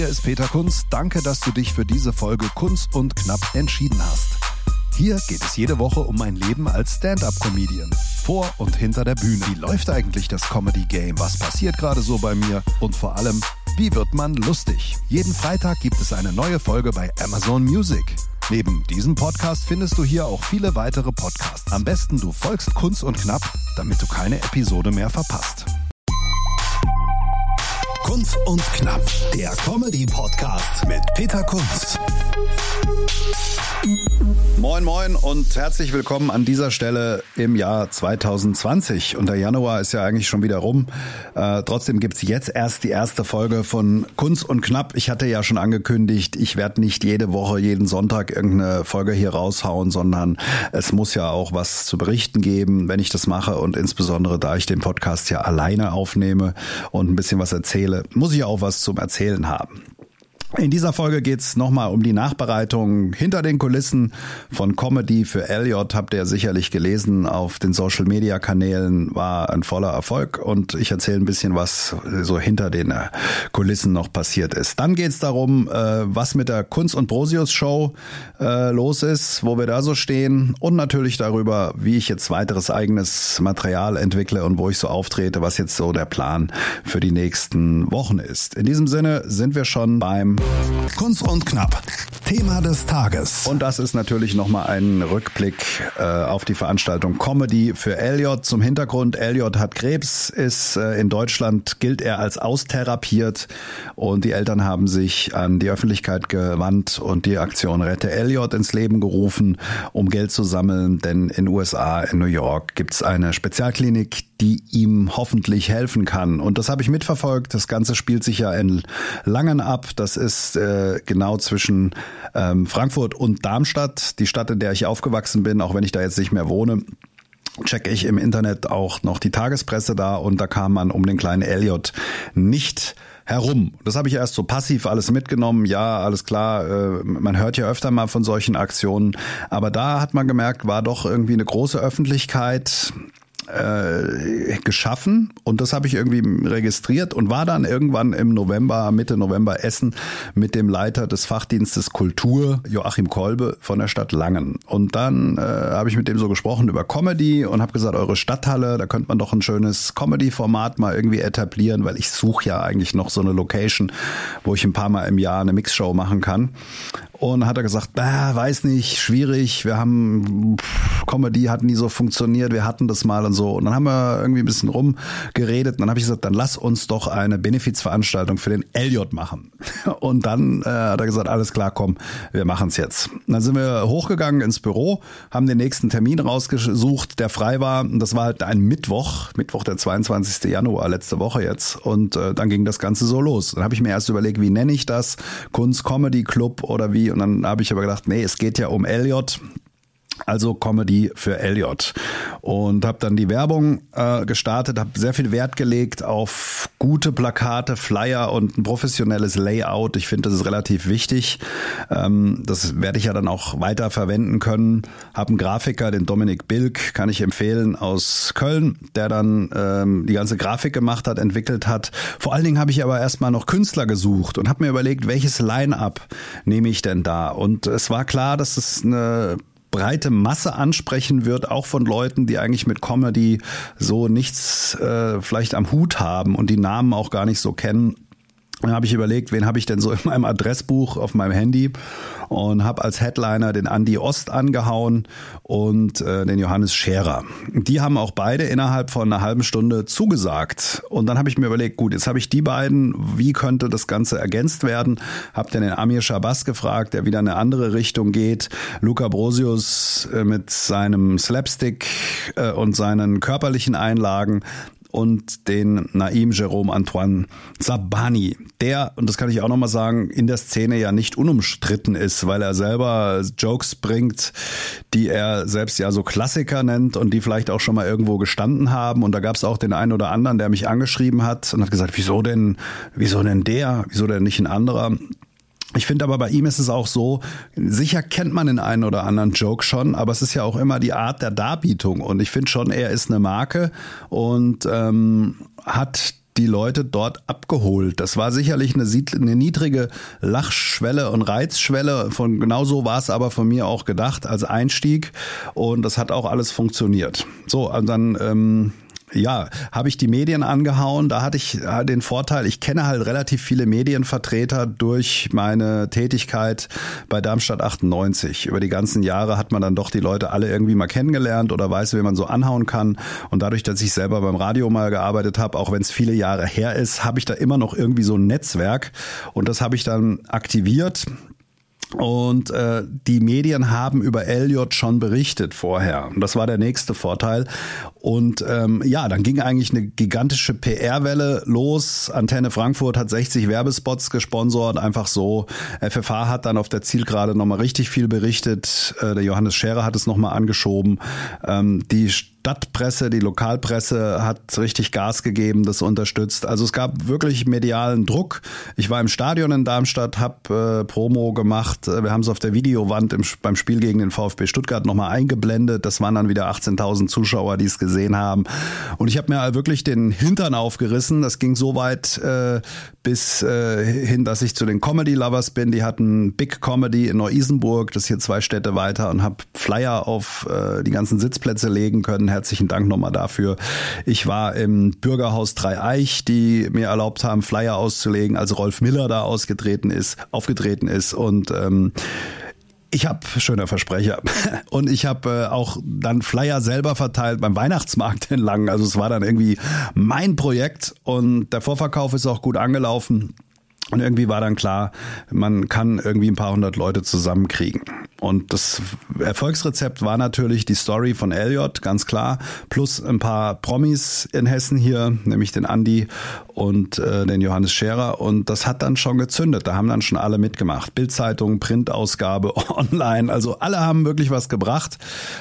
Hier ist Peter Kunz. Danke, dass du dich für diese Folge Kunz und Knapp entschieden hast. Hier geht es jede Woche um mein Leben als Stand-up-Comedian. Vor und hinter der Bühne. Wie läuft eigentlich das Comedy-Game? Was passiert gerade so bei mir? Und vor allem, wie wird man lustig? Jeden Freitag gibt es eine neue Folge bei Amazon Music. Neben diesem Podcast findest du hier auch viele weitere Podcasts. Am besten du folgst Kunz und Knapp, damit du keine Episode mehr verpasst. Kunz und Knapp, der Comedy-Podcast mit Peter Kunz. Moin, moin und herzlich willkommen an dieser Stelle im Jahr 2020. Und der Januar ist ja eigentlich schon wieder rum. Äh, trotzdem gibt's jetzt erst die erste Folge von Kunst und Knapp. Ich hatte ja schon angekündigt, ich werde nicht jede Woche, jeden Sonntag irgendeine Folge hier raushauen, sondern es muss ja auch was zu berichten geben, wenn ich das mache. Und insbesondere, da ich den Podcast ja alleine aufnehme und ein bisschen was erzähle, muss ich auch was zum Erzählen haben. In dieser Folge geht's nochmal um die Nachbereitung hinter den Kulissen von Comedy für Elliot. Habt ihr sicherlich gelesen auf den Social Media Kanälen, war ein voller Erfolg und ich erzähle ein bisschen, was so hinter den äh, Kulissen noch passiert ist. Dann geht's darum, äh, was mit der Kunst und Brosius Show äh, los ist, wo wir da so stehen und natürlich darüber, wie ich jetzt weiteres eigenes Material entwickle und wo ich so auftrete, was jetzt so der Plan für die nächsten Wochen ist. In diesem Sinne sind wir schon beim Kunst und Knapp. Thema des Tages. Und das ist natürlich nochmal ein Rückblick äh, auf die Veranstaltung Comedy für Elliot. Zum Hintergrund, Elliot hat Krebs, ist äh, in Deutschland, gilt er als austherapiert und die Eltern haben sich an die Öffentlichkeit gewandt und die Aktion Rette Elliot ins Leben gerufen, um Geld zu sammeln, denn in USA, in New York, gibt's eine Spezialklinik, die ihm hoffentlich helfen kann. Und das habe ich mitverfolgt. Das Ganze spielt sich ja in Langen ab. Das ist äh, genau zwischen ähm, Frankfurt und Darmstadt, die Stadt, in der ich aufgewachsen bin, auch wenn ich da jetzt nicht mehr wohne checke ich im Internet auch noch die Tagespresse da und da kam man um den kleinen Elliot nicht herum. Das habe ich erst so passiv alles mitgenommen. Ja, alles klar, äh, man hört ja öfter mal von solchen Aktionen, aber da hat man gemerkt, war doch irgendwie eine große Öffentlichkeit äh, geschaffen und das habe ich irgendwie registriert und war dann irgendwann im November, Mitte November Essen mit dem Leiter des Fachdienstes Kultur, Joachim Kolbe von der Stadt Langen. Und dann äh, habe ich mit dem so gesprochen über Comedy und habe gesagt, eure Stadthalle, da könnte man doch ein schönes Comedy-Format mal irgendwie etablieren, weil ich suche ja eigentlich noch so eine Location, wo ich ein paar Mal im Jahr eine Mixshow machen kann. Und hat er gesagt, bah, weiß nicht, schwierig, wir haben Comedy hat nie so funktioniert, wir hatten das mal und so. Und dann haben wir irgendwie ein bisschen rumgeredet und dann habe ich gesagt, dann lass uns doch eine Benefizveranstaltung für den Elliot machen. Und dann äh, hat er gesagt, alles klar, komm, wir machen's jetzt. Und dann sind wir hochgegangen ins Büro, haben den nächsten Termin rausgesucht, der frei war. Und das war halt ein Mittwoch, Mittwoch der 22. Januar, letzte Woche jetzt. Und äh, dann ging das Ganze so los. Dann habe ich mir erst überlegt, wie nenne ich das? Kunst Comedy Club oder wie? Und dann habe ich aber gedacht, nee, es geht ja um Elliot. Also Comedy für Elliot. Und habe dann die Werbung äh, gestartet, habe sehr viel Wert gelegt auf gute Plakate, Flyer und ein professionelles Layout. Ich finde, das ist relativ wichtig. Ähm, das werde ich ja dann auch weiter verwenden können. Habe einen Grafiker, den Dominik Bilk, kann ich empfehlen, aus Köln, der dann ähm, die ganze Grafik gemacht hat, entwickelt hat. Vor allen Dingen habe ich aber erstmal noch Künstler gesucht und habe mir überlegt, welches Line-up nehme ich denn da? Und es war klar, dass es eine breite Masse ansprechen wird, auch von Leuten, die eigentlich mit Comedy so nichts äh, vielleicht am Hut haben und die Namen auch gar nicht so kennen. Dann habe ich überlegt, wen habe ich denn so in meinem Adressbuch auf meinem Handy und habe als Headliner den Andy Ost angehauen und äh, den Johannes Scherer. Die haben auch beide innerhalb von einer halben Stunde zugesagt. Und dann habe ich mir überlegt, gut, jetzt habe ich die beiden, wie könnte das Ganze ergänzt werden? Hab dann den Amir Shabazz gefragt, der wieder in eine andere Richtung geht. Luca Brosius äh, mit seinem Slapstick äh, und seinen körperlichen Einlagen und den Naim Jerome Antoine Zabani, der, und das kann ich auch nochmal sagen, in der Szene ja nicht unumstritten ist, weil er selber Jokes bringt, die er selbst ja so Klassiker nennt und die vielleicht auch schon mal irgendwo gestanden haben. Und da gab es auch den einen oder anderen, der mich angeschrieben hat und hat gesagt, wieso denn, wieso denn der, wieso denn nicht ein anderer? Ich finde aber bei ihm ist es auch so, sicher kennt man den einen oder anderen Joke schon, aber es ist ja auch immer die Art der Darbietung und ich finde schon, er ist eine Marke und ähm, hat die Leute dort abgeholt. Das war sicherlich eine, eine niedrige Lachschwelle und Reizschwelle. Von genau so war es aber von mir auch gedacht als Einstieg und das hat auch alles funktioniert. So, und dann ähm, ja, habe ich die Medien angehauen. Da hatte ich äh, den Vorteil, ich kenne halt relativ viele Medienvertreter durch meine Tätigkeit bei Darmstadt 98. Über die ganzen Jahre hat man dann doch die Leute alle irgendwie mal kennengelernt oder weiß, wie man so anhauen kann. Und dadurch, dass ich selber beim Radio mal gearbeitet habe, auch wenn es viele Jahre her ist, habe ich da immer noch irgendwie so ein Netzwerk. Und das habe ich dann aktiviert und äh, die Medien haben über Elliot schon berichtet vorher. Und das war der nächste Vorteil. Und ähm, ja, dann ging eigentlich eine gigantische PR-Welle los. Antenne Frankfurt hat 60 Werbespots gesponsert, einfach so. FFH hat dann auf der Zielgerade nochmal richtig viel berichtet. Äh, der Johannes Scherer hat es nochmal angeschoben. Ähm, die Stadtpresse, die Lokalpresse hat richtig Gas gegeben, das unterstützt. Also es gab wirklich medialen Druck. Ich war im Stadion in Darmstadt, habe äh, Promo gemacht. Wir haben es auf der Videowand im, beim Spiel gegen den VfB Stuttgart nochmal eingeblendet. Das waren dann wieder 18.000 Zuschauer, die es gesehen haben. Und ich habe mir wirklich den Hintern aufgerissen. Das ging so weit äh, bis äh, hin, dass ich zu den Comedy Lovers bin. Die hatten Big Comedy in Neu-Isenburg, das ist hier zwei Städte weiter, und habe Flyer auf äh, die ganzen Sitzplätze legen können herzlichen Dank nochmal dafür. Ich war im Bürgerhaus Dreieich, die mir erlaubt haben, Flyer auszulegen, als Rolf Miller da ausgetreten ist, aufgetreten ist und ähm, ich habe schöner Versprecher und ich habe äh, auch dann Flyer selber verteilt beim Weihnachtsmarkt in Langen. Also es war dann irgendwie mein Projekt und der Vorverkauf ist auch gut angelaufen. Und irgendwie war dann klar, man kann irgendwie ein paar hundert Leute zusammenkriegen. Und das Erfolgsrezept war natürlich die Story von Elliot, ganz klar, plus ein paar Promis in Hessen hier, nämlich den Andi und äh, den Johannes Scherer. Und das hat dann schon gezündet. Da haben dann schon alle mitgemacht. Bildzeitung, Printausgabe, online. Also alle haben wirklich was gebracht.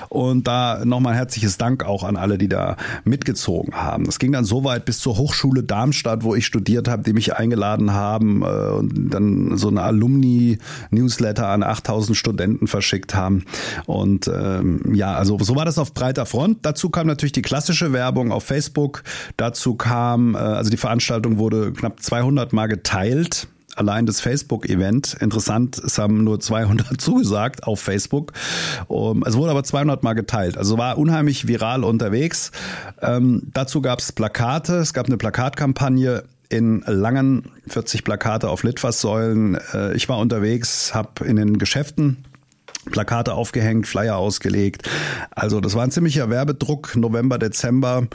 Und da nochmal herzliches Dank auch an alle, die da mitgezogen haben. Das ging dann so weit bis zur Hochschule Darmstadt, wo ich studiert habe, die mich eingeladen haben äh, und dann so eine Alumni-Newsletter an 8000 Studenten verschickt haben. Und ähm, ja, also so war das auf breiter Front. Dazu kam natürlich die klassische Werbung auf Facebook. Dazu kam, äh, also die Veranstaltung wurde knapp 200 Mal geteilt allein das Facebook-Event. Interessant, es haben nur 200 zugesagt auf Facebook. Um, es wurde aber 200 Mal geteilt. Also war unheimlich viral unterwegs. Ähm, dazu gab es Plakate. Es gab eine Plakatkampagne in Langen, 40 Plakate auf Litfaßsäulen. Äh, ich war unterwegs, habe in den Geschäften Plakate aufgehängt, Flyer ausgelegt. Also das war ein ziemlicher Werbedruck, November, Dezember.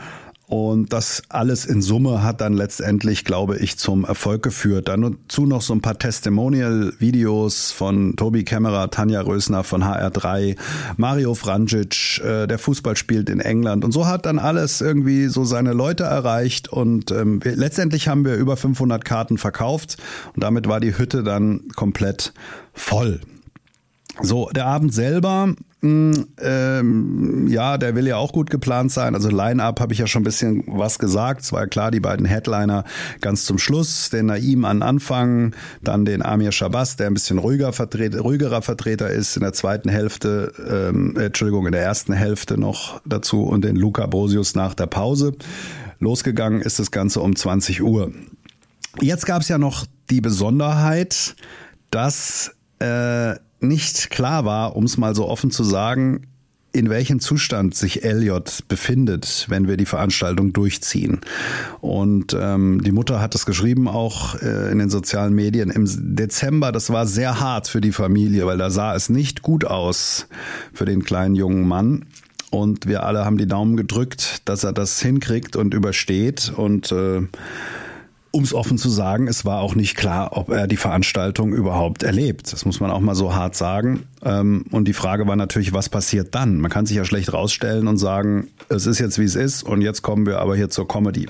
Und das alles in Summe hat dann letztendlich, glaube ich, zum Erfolg geführt. Dann dazu noch so ein paar Testimonial-Videos von Tobi Kämmerer, Tanja Rösner von HR3, Mario Franjic, äh, der Fußball spielt in England. Und so hat dann alles irgendwie so seine Leute erreicht. Und ähm, wir, letztendlich haben wir über 500 Karten verkauft. Und damit war die Hütte dann komplett voll. So, der Abend selber, mh, hm, ähm, ja, der will ja auch gut geplant sein. Also Line-Up habe ich ja schon ein bisschen was gesagt. Es war ja klar, die beiden Headliner ganz zum Schluss, den Naim an Anfang, dann den Amir Shabazz, der ein bisschen ruhiger Vertreter, ruhigerer Vertreter ist in der zweiten Hälfte, ähm, Entschuldigung, in der ersten Hälfte noch dazu und den Luca Brosius nach der Pause. Losgegangen ist das Ganze um 20 Uhr. Jetzt gab es ja noch die Besonderheit, dass äh, nicht klar war, um es mal so offen zu sagen, in welchem Zustand sich Elliot befindet, wenn wir die Veranstaltung durchziehen. Und ähm, die Mutter hat es geschrieben, auch äh, in den sozialen Medien im Dezember. Das war sehr hart für die Familie, weil da sah es nicht gut aus für den kleinen jungen Mann. Und wir alle haben die Daumen gedrückt, dass er das hinkriegt und übersteht. Und äh, um es offen zu sagen, es war auch nicht klar, ob er die Veranstaltung überhaupt erlebt. Das muss man auch mal so hart sagen. Ähm, und die Frage war natürlich, was passiert dann? Man kann sich ja schlecht rausstellen und sagen, es ist jetzt wie es ist und jetzt kommen wir aber hier zur Comedy.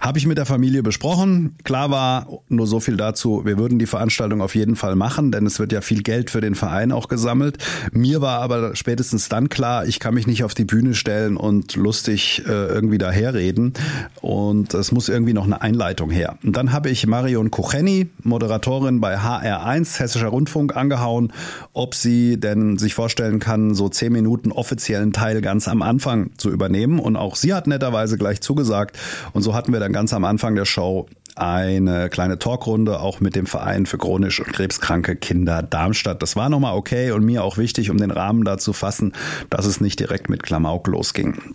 Habe ich mit der Familie besprochen. Klar war nur so viel dazu, wir würden die Veranstaltung auf jeden Fall machen, denn es wird ja viel Geld für den Verein auch gesammelt. Mir war aber spätestens dann klar, ich kann mich nicht auf die Bühne stellen und lustig äh, irgendwie daherreden und es muss irgendwie noch eine Einleitung her. Und dann habe ich Marion Kucheni, Moderatorin bei HR1 Hessischer Rundfunk angehauen, ob sie denn sich vorstellen kann, so zehn Minuten offiziellen Teil ganz am Anfang zu übernehmen. Und auch sie hat netterweise gleich zugesagt. Und so hatten wir dann ganz am Anfang der Show eine kleine Talkrunde auch mit dem Verein für chronisch und krebskranke Kinder Darmstadt. Das war nochmal okay und mir auch wichtig, um den Rahmen da zu fassen, dass es nicht direkt mit Klamauk losging.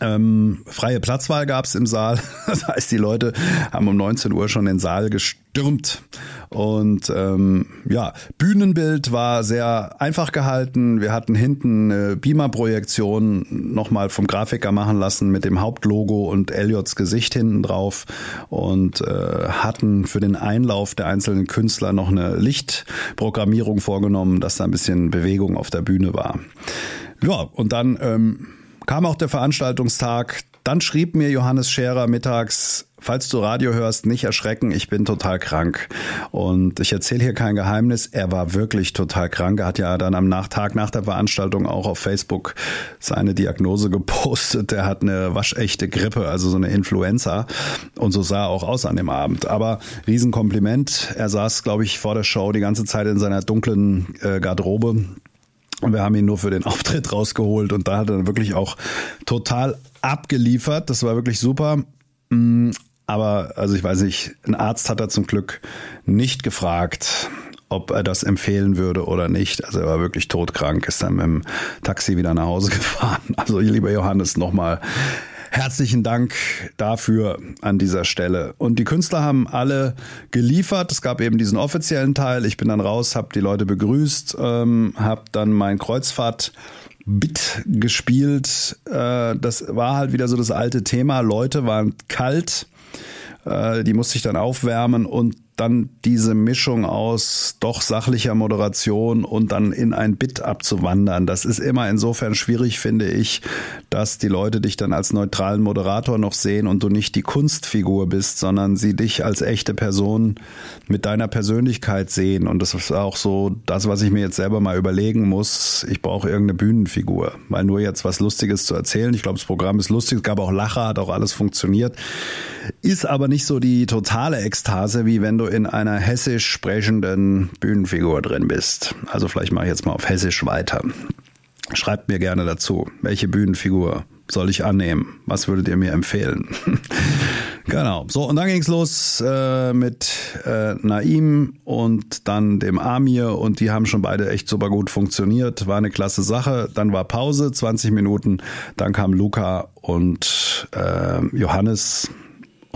Ähm, freie Platzwahl gab es im Saal. Das heißt, die Leute haben um 19 Uhr schon den Saal gestürmt. Und ähm, ja, Bühnenbild war sehr einfach gehalten. Wir hatten hinten eine Beamer-Projektion nochmal vom Grafiker machen lassen mit dem Hauptlogo und Elliots Gesicht hinten drauf und äh, hatten für den Einlauf der einzelnen Künstler noch eine Lichtprogrammierung vorgenommen, dass da ein bisschen Bewegung auf der Bühne war. Ja, und dann ähm, kam auch der Veranstaltungstag. Dann schrieb mir Johannes Scherer mittags, falls du Radio hörst, nicht erschrecken, ich bin total krank. Und ich erzähle hier kein Geheimnis, er war wirklich total krank. Er hat ja dann am Nachtag nach der Veranstaltung auch auf Facebook seine Diagnose gepostet. Er hat eine waschechte Grippe, also so eine Influenza. Und so sah er auch aus an dem Abend. Aber Riesenkompliment. Er saß, glaube ich, vor der Show die ganze Zeit in seiner dunklen äh, Garderobe und wir haben ihn nur für den Auftritt rausgeholt und da hat er wirklich auch total abgeliefert. Das war wirklich super. Mm, aber, also ich weiß nicht, ein Arzt hat er zum Glück nicht gefragt, ob er das empfehlen würde oder nicht. Also er war wirklich todkrank, ist dann mit dem Taxi wieder nach Hause gefahren. Also lieber Johannes, nochmal Herzlichen Dank dafür an dieser Stelle. Und die Künstler haben alle geliefert. Es gab eben diesen offiziellen Teil. Ich bin dann raus, habe die Leute begrüßt, ähm, habe dann mein Kreuzfahrt Bit gespielt. Äh, das war halt wieder so das alte Thema. Leute waren kalt. Äh, die musste ich dann aufwärmen und dann diese Mischung aus doch sachlicher Moderation und dann in ein Bit abzuwandern. Das ist immer insofern schwierig, finde ich, dass die Leute dich dann als neutralen Moderator noch sehen und du nicht die Kunstfigur bist, sondern sie dich als echte Person mit deiner Persönlichkeit sehen. Und das ist auch so das, was ich mir jetzt selber mal überlegen muss. Ich brauche irgendeine Bühnenfigur, weil nur jetzt was Lustiges zu erzählen. Ich glaube, das Programm ist lustig, es gab auch Lacher, hat auch alles funktioniert. Ist aber nicht so die totale Ekstase, wie wenn du in einer hessisch sprechenden Bühnenfigur drin bist. Also vielleicht mache ich jetzt mal auf Hessisch weiter. Schreibt mir gerne dazu, welche Bühnenfigur soll ich annehmen? Was würdet ihr mir empfehlen? genau. So, und dann ging's los äh, mit äh, Naim und dann dem Amir und die haben schon beide echt super gut funktioniert. War eine klasse Sache. Dann war Pause, 20 Minuten. Dann kam Luca und äh, Johannes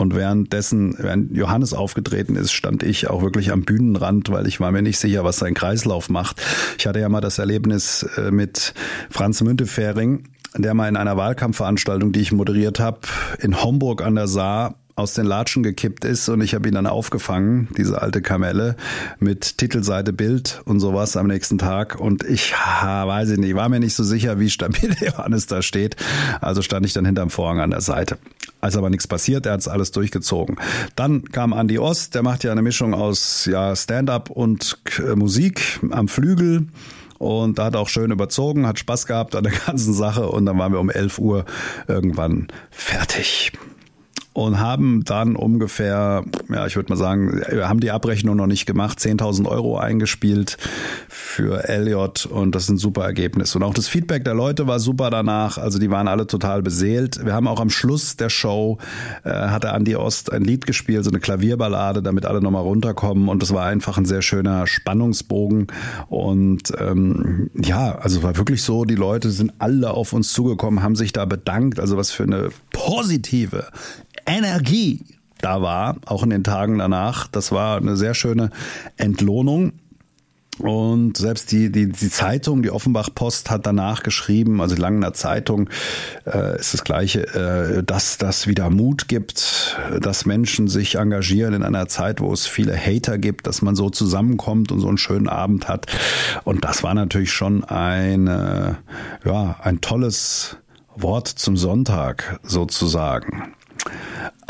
und währenddessen, während Johannes aufgetreten ist, stand ich auch wirklich am Bühnenrand, weil ich war mir nicht sicher, was sein Kreislauf macht. Ich hatte ja mal das Erlebnis äh, mit Franz Müntefering, der mal in einer Wahlkampfveranstaltung, die ich moderiert habe, in Homburg an der Saar aus den Latschen gekippt ist und ich habe ihn dann aufgefangen, diese alte Kamelle, mit Titelseite Bild und sowas am nächsten Tag und ich ha, weiß ich nicht, war mir nicht so sicher, wie stabil Johannes da steht, also stand ich dann hinterm Vorhang an der Seite. Als aber nichts passiert, er hat es alles durchgezogen. Dann kam Andy Ost, der macht ja eine Mischung aus ja, Stand-up und äh, Musik am Flügel. Und da hat auch schön überzogen, hat Spaß gehabt an der ganzen Sache. Und dann waren wir um 11 Uhr irgendwann fertig und haben dann ungefähr, ja, ich würde mal sagen, wir haben die Abrechnung noch nicht gemacht, 10.000 Euro eingespielt für Elliot und das ist ein super Ergebnis. Und auch das Feedback der Leute war super danach, also die waren alle total beseelt. Wir haben auch am Schluss der Show, äh, hatte Andy Ost ein Lied gespielt, so eine Klavierballade, damit alle nochmal runterkommen und das war einfach ein sehr schöner Spannungsbogen und ähm, ja, also war wirklich so, die Leute sind alle auf uns zugekommen, haben sich da bedankt, also was für eine positive Energie da war, auch in den Tagen danach. Das war eine sehr schöne Entlohnung. Und selbst die, die, die Zeitung, die Offenbach-Post hat danach geschrieben, also lang in der Zeitung äh, ist das Gleiche, äh, dass das wieder Mut gibt, dass Menschen sich engagieren in einer Zeit, wo es viele Hater gibt, dass man so zusammenkommt und so einen schönen Abend hat. Und das war natürlich schon ein, äh, ja, ein tolles Wort zum Sonntag sozusagen.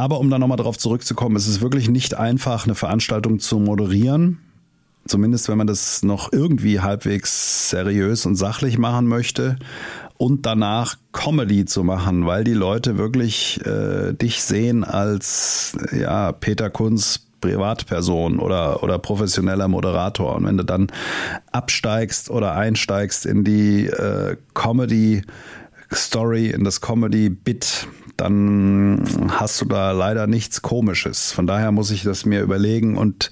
Aber um da nochmal drauf zurückzukommen, es ist wirklich nicht einfach, eine Veranstaltung zu moderieren. Zumindest wenn man das noch irgendwie halbwegs seriös und sachlich machen möchte und danach Comedy zu machen, weil die Leute wirklich äh, dich sehen als ja Peter Kunz Privatperson oder, oder professioneller Moderator. Und wenn du dann absteigst oder einsteigst in die äh, Comedy Story, in das Comedy Bit, dann hast du da leider nichts Komisches. Von daher muss ich das mir überlegen und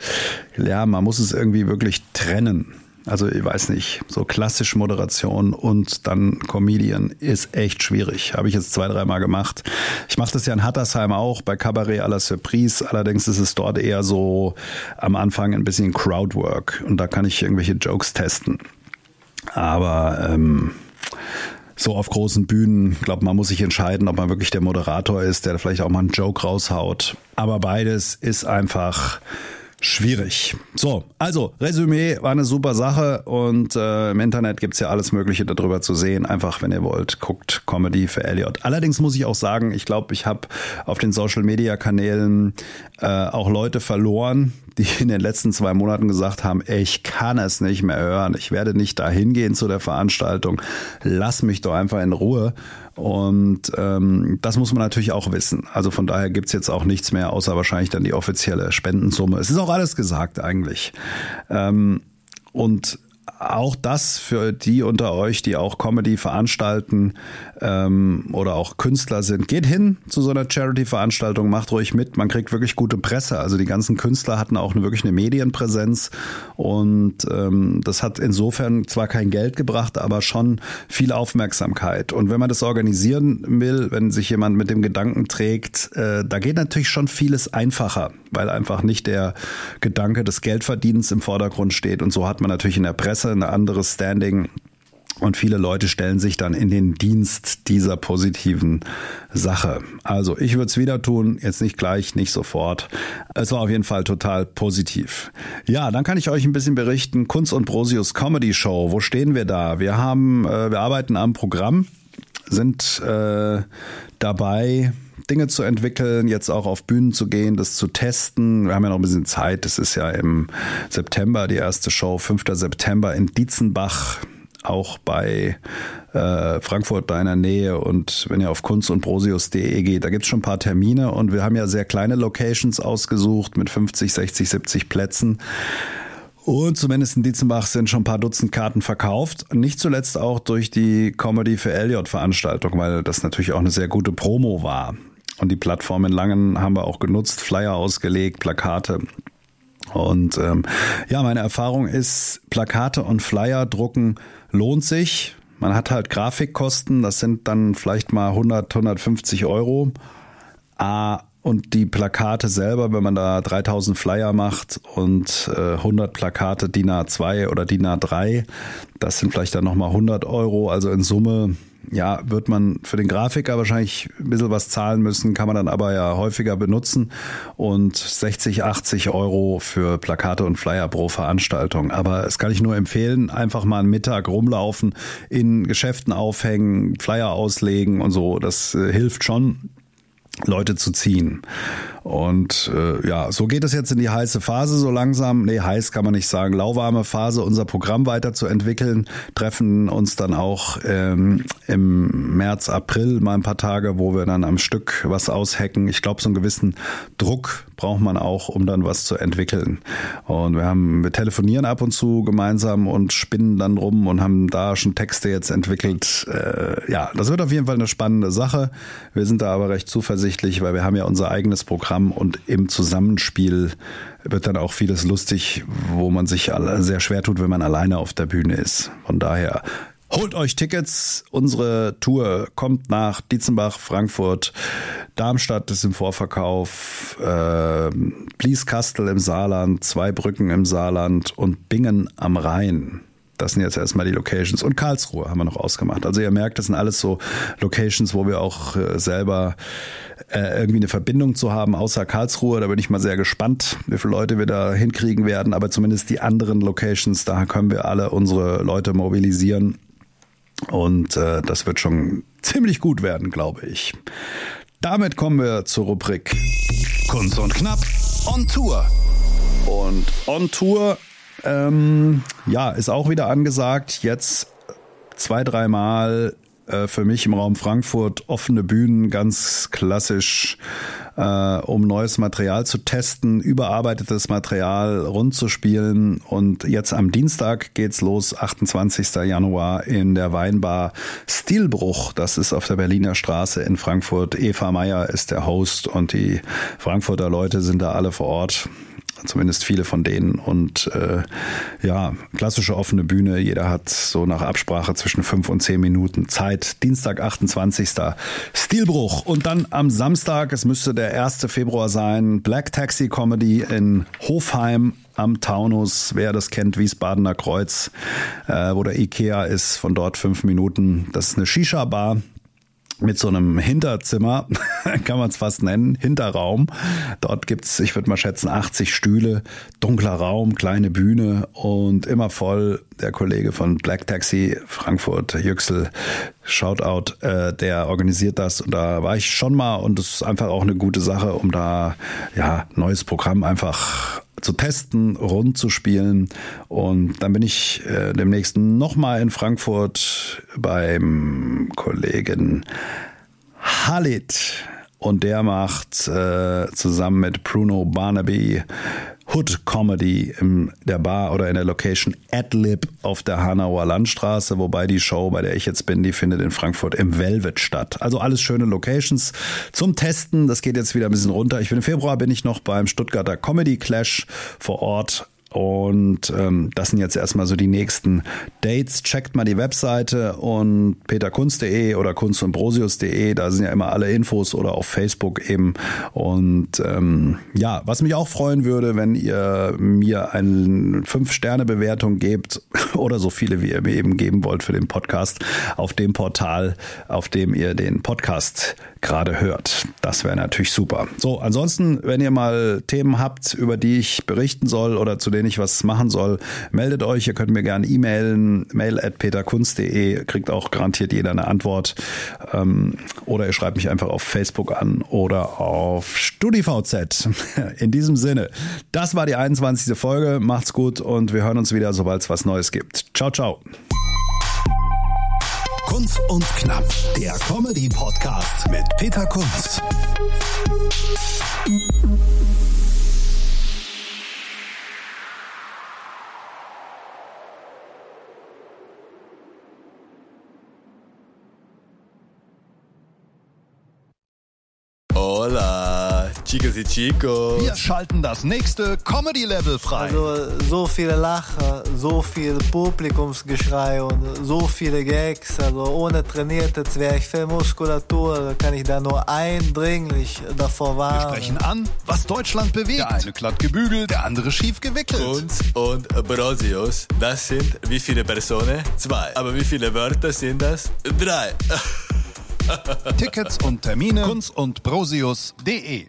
ja, man muss es irgendwie wirklich trennen. Also ich weiß nicht, so klassische Moderation und dann Comedian ist echt schwierig. Habe ich jetzt zwei, dreimal gemacht. Ich mache das ja in Hattersheim auch bei Cabaret à la Surprise. Allerdings ist es dort eher so am Anfang ein bisschen Crowdwork und da kann ich irgendwelche Jokes testen. Aber ähm, so auf großen Bühnen, glaube man muss sich entscheiden, ob man wirklich der Moderator ist, der vielleicht auch mal einen Joke raushaut. Aber beides ist einfach schwierig. So, also Resümee war eine super Sache und äh, im Internet gibt's ja alles Mögliche darüber zu sehen. Einfach, wenn ihr wollt, guckt Comedy für Elliot. Allerdings muss ich auch sagen, ich glaube, ich habe auf den Social-Media-Kanälen äh, auch Leute verloren, die in den letzten zwei Monaten gesagt haben, ey, ich kann es nicht mehr hören, ich werde nicht da hingehen zu der Veranstaltung, lass mich doch einfach in Ruhe. Und ähm, das muss man natürlich auch wissen. Also von daher gibt's jetzt auch nichts mehr, außer wahrscheinlich dann die offizielle Spendensumme. Es ist auch alles gesagt eigentlich. Ähm, und auch das für die unter euch, die auch Comedy veranstalten ähm, oder auch Künstler sind, geht hin zu so einer Charity-Veranstaltung, macht ruhig mit. Man kriegt wirklich gute Presse. Also die ganzen Künstler hatten auch eine, wirklich eine Medienpräsenz und ähm, das hat insofern zwar kein Geld gebracht, aber schon viel Aufmerksamkeit. Und wenn man das organisieren will, wenn sich jemand mit dem Gedanken trägt, äh, da geht natürlich schon vieles einfacher, weil einfach nicht der Gedanke des Geldverdienens im Vordergrund steht. Und so hat man natürlich in der Presse Presse, ein anderes Standing. Und viele Leute stellen sich dann in den Dienst dieser positiven Sache. Also ich würde es wieder tun, jetzt nicht gleich, nicht sofort. Es war auf jeden Fall total positiv. Ja, dann kann ich euch ein bisschen berichten. Kunst und Brosius Comedy Show. Wo stehen wir da? Wir haben, äh, wir arbeiten am Programm, sind äh, dabei, Dinge zu entwickeln, jetzt auch auf Bühnen zu gehen, das zu testen. Wir haben ja noch ein bisschen Zeit. Das ist ja im September die erste Show, 5. September in Dietzenbach auch bei äh, Frankfurt da in der Nähe und wenn ihr auf kunst und prosius.de geht, da gibt's schon ein paar Termine und wir haben ja sehr kleine Locations ausgesucht mit 50, 60, 70 Plätzen. Und zumindest in Dietzenbach sind schon ein paar Dutzend Karten verkauft. Nicht zuletzt auch durch die Comedy für Elliot Veranstaltung, weil das natürlich auch eine sehr gute Promo war. Und die Plattform in Langen haben wir auch genutzt, Flyer ausgelegt, Plakate. Und ähm, ja, meine Erfahrung ist, Plakate und Flyer drucken lohnt sich. Man hat halt Grafikkosten, das sind dann vielleicht mal 100, 150 Euro. Ah, und die Plakate selber, wenn man da 3000 Flyer macht und äh, 100 Plakate DIN A2 oder DIN A3, das sind vielleicht dann nochmal 100 Euro. Also in Summe ja, wird man für den Grafiker wahrscheinlich ein bisschen was zahlen müssen, kann man dann aber ja häufiger benutzen und 60, 80 Euro für Plakate und Flyer pro Veranstaltung. Aber es kann ich nur empfehlen, einfach mal einen Mittag rumlaufen, in Geschäften aufhängen, Flyer auslegen und so. Das äh, hilft schon, Leute zu ziehen. Und äh, ja, so geht es jetzt in die heiße Phase so langsam. Nee, heiß kann man nicht sagen. Lauwarme Phase, unser Programm weiterzuentwickeln. Treffen uns dann auch ähm, im März, April mal ein paar Tage, wo wir dann am Stück was aushacken. Ich glaube, so einen gewissen Druck braucht man auch, um dann was zu entwickeln. Und wir haben, wir telefonieren ab und zu gemeinsam und spinnen dann rum und haben da schon Texte jetzt entwickelt. Äh, ja, das wird auf jeden Fall eine spannende Sache. Wir sind da aber recht zuversichtlich, weil wir haben ja unser eigenes Programm Programm und im Zusammenspiel wird dann auch vieles lustig, wo man sich sehr schwer tut, wenn man alleine auf der Bühne ist. Von daher Holt euch Tickets. Unsere Tour kommt nach Dietzenbach, Frankfurt, Darmstadt ist im Vorverkauf, äh, Blieskastel im Saarland, Zweibrücken im Saarland und Bingen am Rhein. Das sind jetzt erstmal die Locations. Und Karlsruhe haben wir noch ausgemacht. Also ihr merkt, das sind alles so Locations, wo wir auch äh, selber äh, irgendwie eine Verbindung zu haben, außer Karlsruhe. Da bin ich mal sehr gespannt, wie viele Leute wir da hinkriegen werden. Aber zumindest die anderen Locations, da können wir alle unsere Leute mobilisieren. Und äh, das wird schon ziemlich gut werden, glaube ich. Damit kommen wir zur Rubrik Kunst und Knapp on Tour. Und on Tour ähm, ja, ist auch wieder angesagt. Jetzt zwei, dreimal äh, für mich im Raum Frankfurt offene Bühnen, ganz klassisch äh, um neues Material zu testen, überarbeitetes Material rund zu spielen. Und jetzt am Dienstag geht's los, 28. Januar in der Weinbar Stilbruch. Das ist auf der Berliner Straße in Frankfurt. Eva Meyer ist der Host und die Frankfurter Leute sind da alle vor Ort zumindest viele von denen. Und äh, ja, klassische offene Bühne. Jeder hat so nach Absprache zwischen fünf und zehn Minuten Zeit. Dienstag, 28. Stilbruch. Und dann am Samstag, es müsste der 1. Februar sein, Black Taxi Comedy in Hofheim am Taunus. Wer das kennt, Wiesbadener Kreuz, äh, wo der Ikea ist, von dort fünf Minuten. Das ist eine Shisha-Bar mit so einem Hinterzimmer, kann man es fast nennen, Hinterraum. Dort gibt's, ich würde mal schätzen, 80 Stühle, dunkler Raum, kleine Bühne und immer voll. Der Kollege von Black Taxi Frankfurt, Yüksel, Shoutout, äh, der organisiert das und da war ich schon mal und es ist einfach auch eine gute Sache, um da ja neues Programm einfach zu testen, rund zu spielen. Und dann bin ich äh, demnächst nochmal in Frankfurt beim Kollegen Halit. Und der macht äh, zusammen mit Bruno Barnaby Hood Comedy in der Bar oder in der Location Adlib auf der Hanauer Landstraße, wobei die Show, bei der ich jetzt bin, die findet in Frankfurt im Velvet statt. Also alles schöne Locations zum Testen. Das geht jetzt wieder ein bisschen runter. Ich bin im Februar bin ich noch beim Stuttgarter Comedy Clash vor Ort und ähm, das sind jetzt erstmal so die nächsten Dates. Checkt mal die Webseite und peterkunst.de oder kunst und brosius.de, da sind ja immer alle Infos oder auf Facebook eben. Und ähm, ja, was mich auch freuen würde, wenn ihr mir eine 5-Sterne-Bewertung gebt oder so viele, wie ihr mir eben geben wollt für den Podcast auf dem Portal, auf dem ihr den Podcast gerade hört. Das wäre natürlich super. So, ansonsten, wenn ihr mal Themen habt, über die ich berichten soll oder zu denen ich was machen soll, meldet euch. Ihr könnt mir gerne e-mailen, mail at peterkunst.de, kriegt auch garantiert jeder eine Antwort. Ähm, oder ihr schreibt mich einfach auf Facebook an oder auf StudiVZ. In diesem Sinne, das war die 21. Folge. Macht's gut und wir hören uns wieder, sobald es was Neues gibt. Ciao, ciao. Kunst und Knapp, der Comedy-Podcast mit Peter Kunz. Hola, chicas y chicos. Wir schalten das nächste Comedy-Level frei. Also so viele Lacher, so viel Publikumsgeschrei und so viele Gags. Also ohne trainierte Zwerchfellmuskulatur kann ich da nur eindringlich davor Wir warnen. sprechen an, was Deutschland bewegt. Der eine glatt gebügelt, der andere schief gewickelt. Kunz und Brosius, das sind wie viele Personen? Zwei. Aber wie viele Wörter sind das? Drei. Tickets und Termine kunz und brosius.de